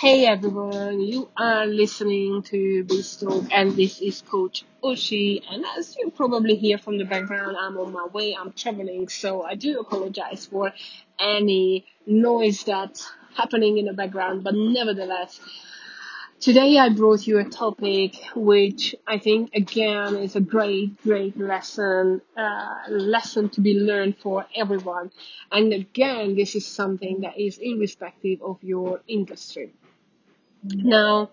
Hey everyone, you are listening to Talk, and this is Coach Oshi. And as you probably hear from the background, I'm on my way, I'm traveling, so I do apologize for any noise that's happening in the background, but nevertheless, Today I brought you a topic which I think again is a great, great lesson, uh, lesson to be learned for everyone. And again, this is something that is irrespective of your industry. Now,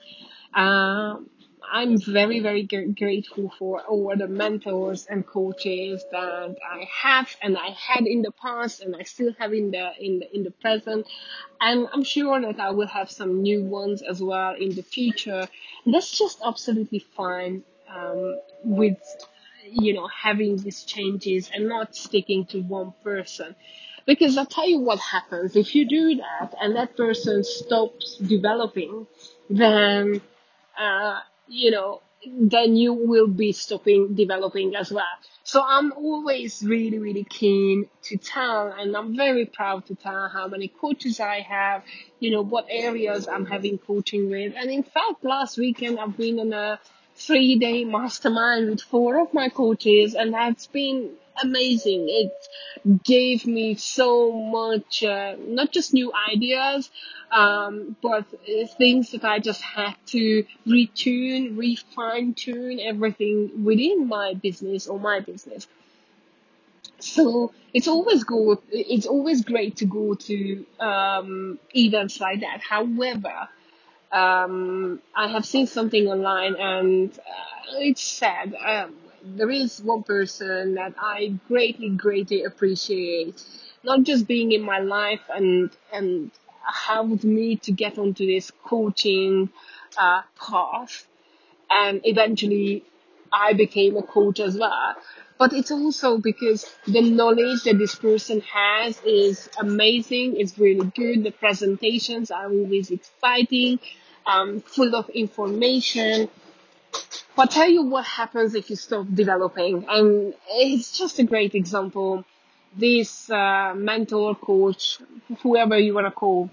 um, I'm very, very grateful for all the mentors and coaches that I have and I had in the past and I still have in the in the in the present. And I'm sure that I will have some new ones as well in the future. That's just absolutely fine um, with you know having these changes and not sticking to one person. Because I'll tell you what happens if you do that and that person stops developing, then uh, you know, then you will be stopping developing as well. So I'm always really, really keen to tell, and I'm very proud to tell how many coaches I have, you know, what areas I'm having coaching with. And in fact, last weekend I've been on a three day mastermind with four of my coaches, and that's been amazing. It gave me so much, uh, not just new ideas, um, but things that I just had to retune, refine tune everything within my business or my business. So it's always go, it's always great to go to um, events like that. However, um, I have seen something online and uh, it's sad. Um, there is one person that I greatly, greatly appreciate, not just being in my life and and helped me to get onto this coaching uh, path, and eventually I became a coach as well. But it's also because the knowledge that this person has is amazing. It's really good. The presentations are always exciting, um, full of information. But tell you what happens if you stop developing. And it's just a great example. This uh, mentor, coach, whoever you want to call,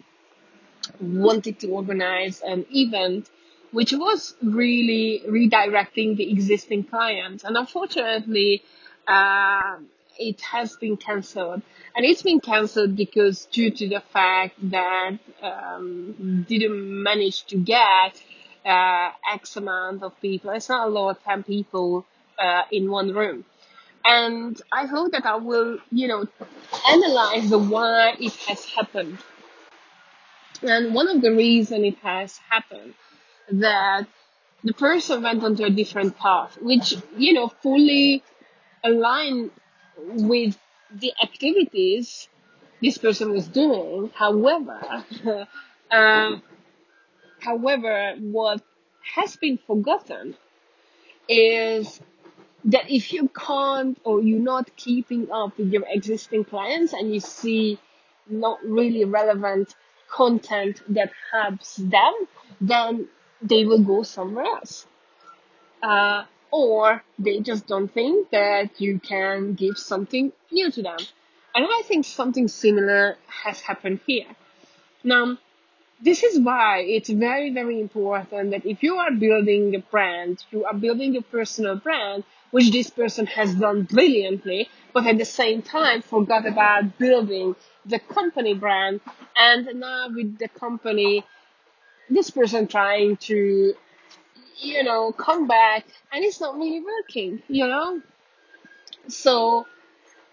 wanted to organize an event which was really redirecting the existing clients. And unfortunately, uh, it has been cancelled. And it's been cancelled because due to the fact that um, didn't manage to get uh, X amount of people. It's not a lot, 10 people uh, in one room. And I hope that I will, you know, analyze the why it has happened and one of the reason it has happened that the person went onto a different path, which, you know, fully aligned with the activities this person was doing. However, um, however, what has been forgotten is that if you can't or you're not keeping up with your existing clients and you see not really relevant content that helps them, then they will go somewhere else. Uh, or they just don't think that you can give something new to them. And I think something similar has happened here. Now, this is why it's very, very important that if you are building a brand, you are building a personal brand, which this person has done brilliantly, but at the same time forgot about building the company brand. And now with the company, this person trying to, you know, come back and it's not really working, you know? So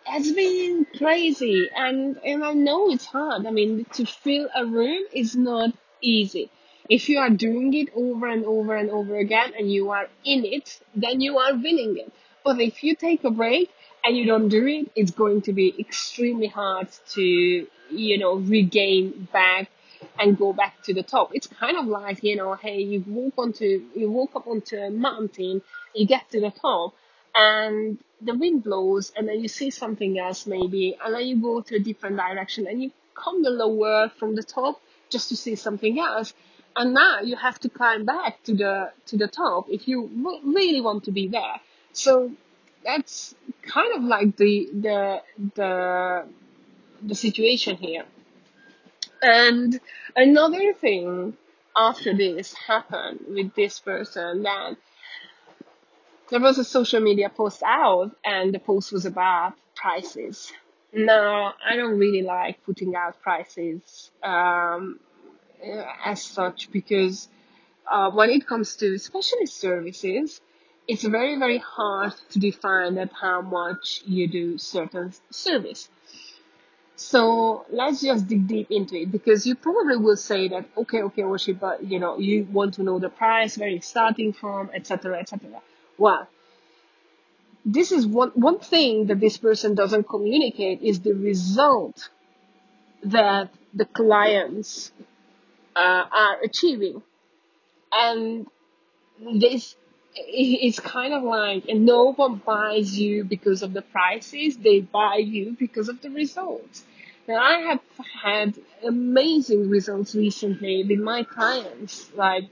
it's been crazy and and I know it's hard. I mean, to fill a room is not easy. If you are doing it over and over and over again and you are in it, then you are winning it. But if you take a break and you don't do it, it's going to be extremely hard to, you know, regain back and go back to the top. It's kind of like, you know, hey, you walk onto, you walk up onto a mountain, you get to the top, and the wind blows and then you see something else maybe and then you go to a different direction and you come the lower from the top just to see something else. And now you have to climb back to the to the top if you really want to be there. So that's kind of like the the the the situation here and another thing after this happened with this person that there was a social media post out and the post was about prices. Now, I don't really like putting out prices um, as such because uh, when it comes to specialist services, it's very, very hard to define at how much you do certain service. So let's just dig deep into it because you probably will say that okay, okay, Oshi, but you know you want to know the price, where it's starting from, etc., etc. Well, this is one one thing that this person doesn't communicate is the result that the clients uh, are achieving, and this it's kind of like no one buys you because of the prices they buy you because of the results now i have had amazing results recently with my clients. Like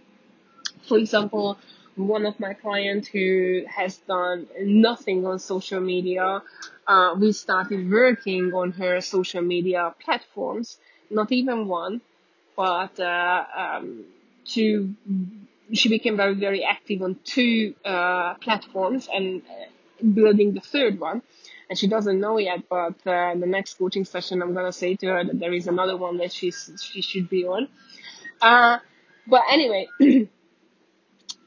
for example one of my clients who has done nothing on social media uh, we started working on her social media platforms. Not even one but uh, um, to she became very very active on two uh, platforms and uh, building the third one and she doesn't know yet but uh, the next coaching session i'm to say to her that there is another one that she's she should be on. Uh, but anyway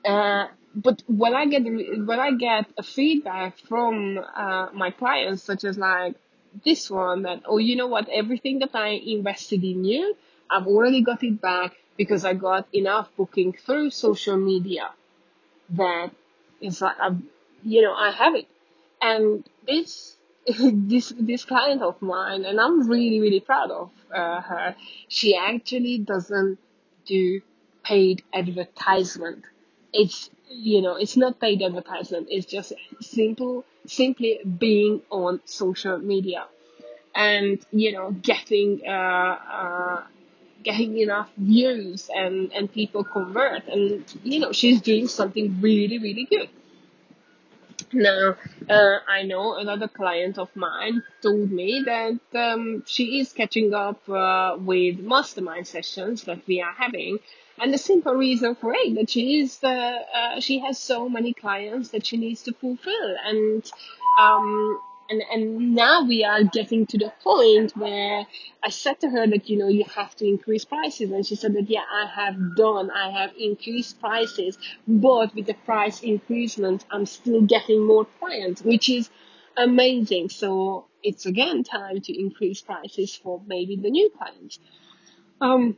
uh, but when i get when i get a feedback from uh, my clients such as like this one that oh you know what? Everything that i invested in you i've already got it back because i got enough booking through social media that it's like I'm, you know I have it, and this this this client of mine, and I'm really really proud of uh, her. She actually doesn't do paid advertisement. It's you know it's not paid advertisement. It's just simple simply being on social media and you know getting uh, uh, getting enough views and and people convert and you know she's doing something really really good now uh, i know another client of mine told me that um, she is catching up uh, with mastermind sessions that we are having. And the simple reason for it that she is uh, uh, she has so many clients that she needs to fulfill. And um, and and now we are getting to the point where I said to her that you know you have to increase prices, and she said that yeah I have done, I have increased prices, but with the price increasement, I'm still getting more clients, which is amazing. So it's again time to increase prices for maybe the new clients. Um,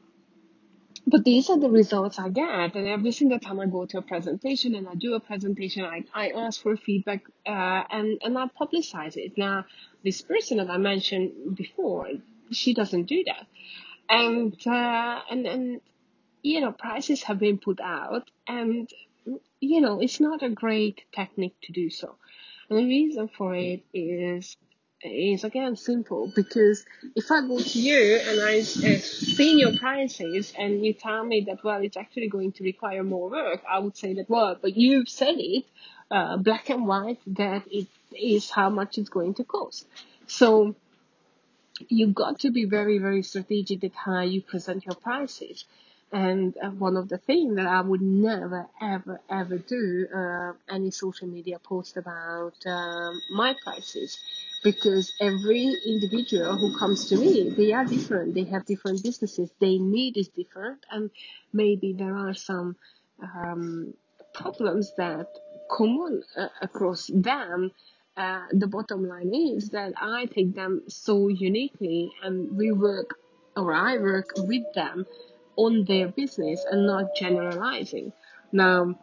but these are the results I get. And every single time I go to a presentation and I do a presentation, I, I ask for feedback uh, and, and I publicize it. Now, this person that I mentioned before, she doesn't do that. And, uh, and, and, you know, prices have been put out and, you know, it's not a great technique to do so. And the reason for it is is again simple because if I go to you and I uh, see your prices and you tell me that well it's actually going to require more work, I would say that well, but you've said it uh, black and white that it is how much it's going to cost. So you've got to be very very strategic at how you present your prices. And uh, one of the things that I would never, ever, ever do uh, any social media post about um, my prices, because every individual who comes to me, they are different. They have different businesses. Their need is different, and maybe there are some um, problems that common uh, across them. Uh, the bottom line is that I take them so uniquely, and we work, or I work with them on their business and not generalizing. Now,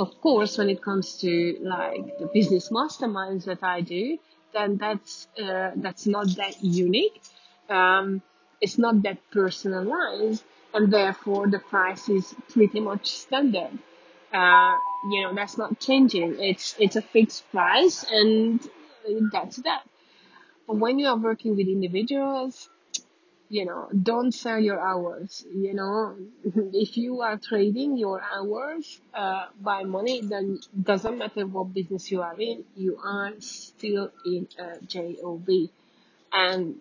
of course, when it comes to like the business masterminds that I do, then that's uh, that's not that unique. Um, it's not that personalized, and therefore the price is pretty much standard. Uh, you know, that's not changing. It's it's a fixed price, and that's that. But when you are working with individuals, you know don't sell your hours you know. If you are trading your hours uh, by money then doesn't matter what business you are in you are still in a job and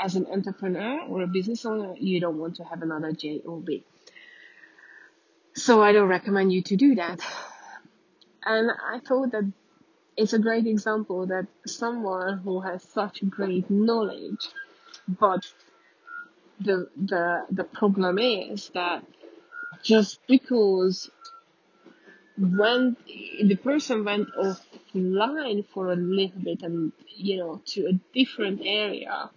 as an entrepreneur or a business owner you don't want to have another job So I don't recommend you to do that. And I thought that it's a great example that someone who has such great knowledge, but the the the problem is that just because when the person went offline for a little bit and you know to a different area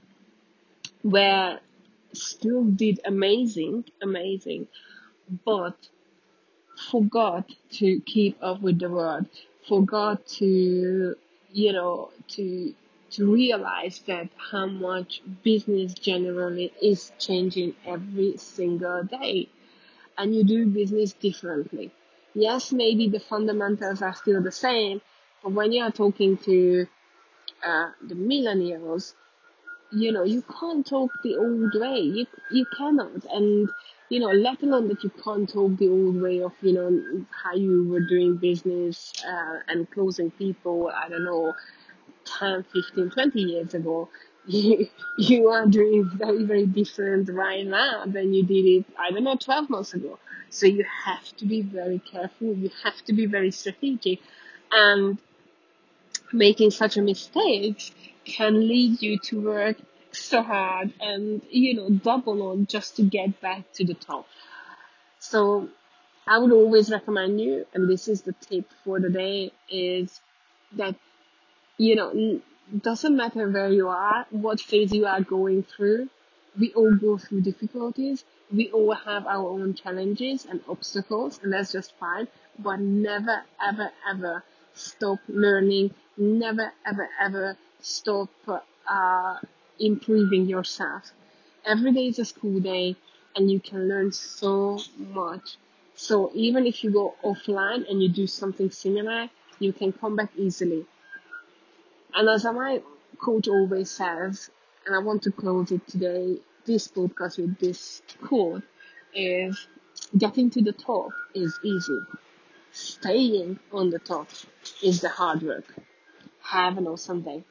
where still did amazing amazing but forgot to keep up with the world forgot to you know to to realize that how much business generally is changing every single day and you do business differently. Yes, maybe the fundamentals are still the same, but when you are talking to uh, the millennials, you know, you can't talk the old way. You you cannot, and you know, let alone that you can't talk the old way of you know how you were doing business uh, and closing people. I don't know, 10, 15, 20 years ago. You, you are doing very, very different right now than you did it, I don't know, 12 months ago. So you have to be very careful. You have to be very strategic. And making such a mistake can lead you to work so hard and, you know, double on just to get back to the top. So I would always recommend you, and this is the tip for the day, is that you know, doesn't matter where you are, what phase you are going through. We all go through difficulties. We all have our own challenges and obstacles, and that's just fine. But never, ever, ever stop learning. Never, ever, ever stop uh, improving yourself. Every day is a school day, and you can learn so much. So even if you go offline and you do something similar, you can come back easily and as my coach always says, and I want to close it today, this podcast with this quote, is getting to the top is easy. Staying on the top is the hard work. Have an awesome day.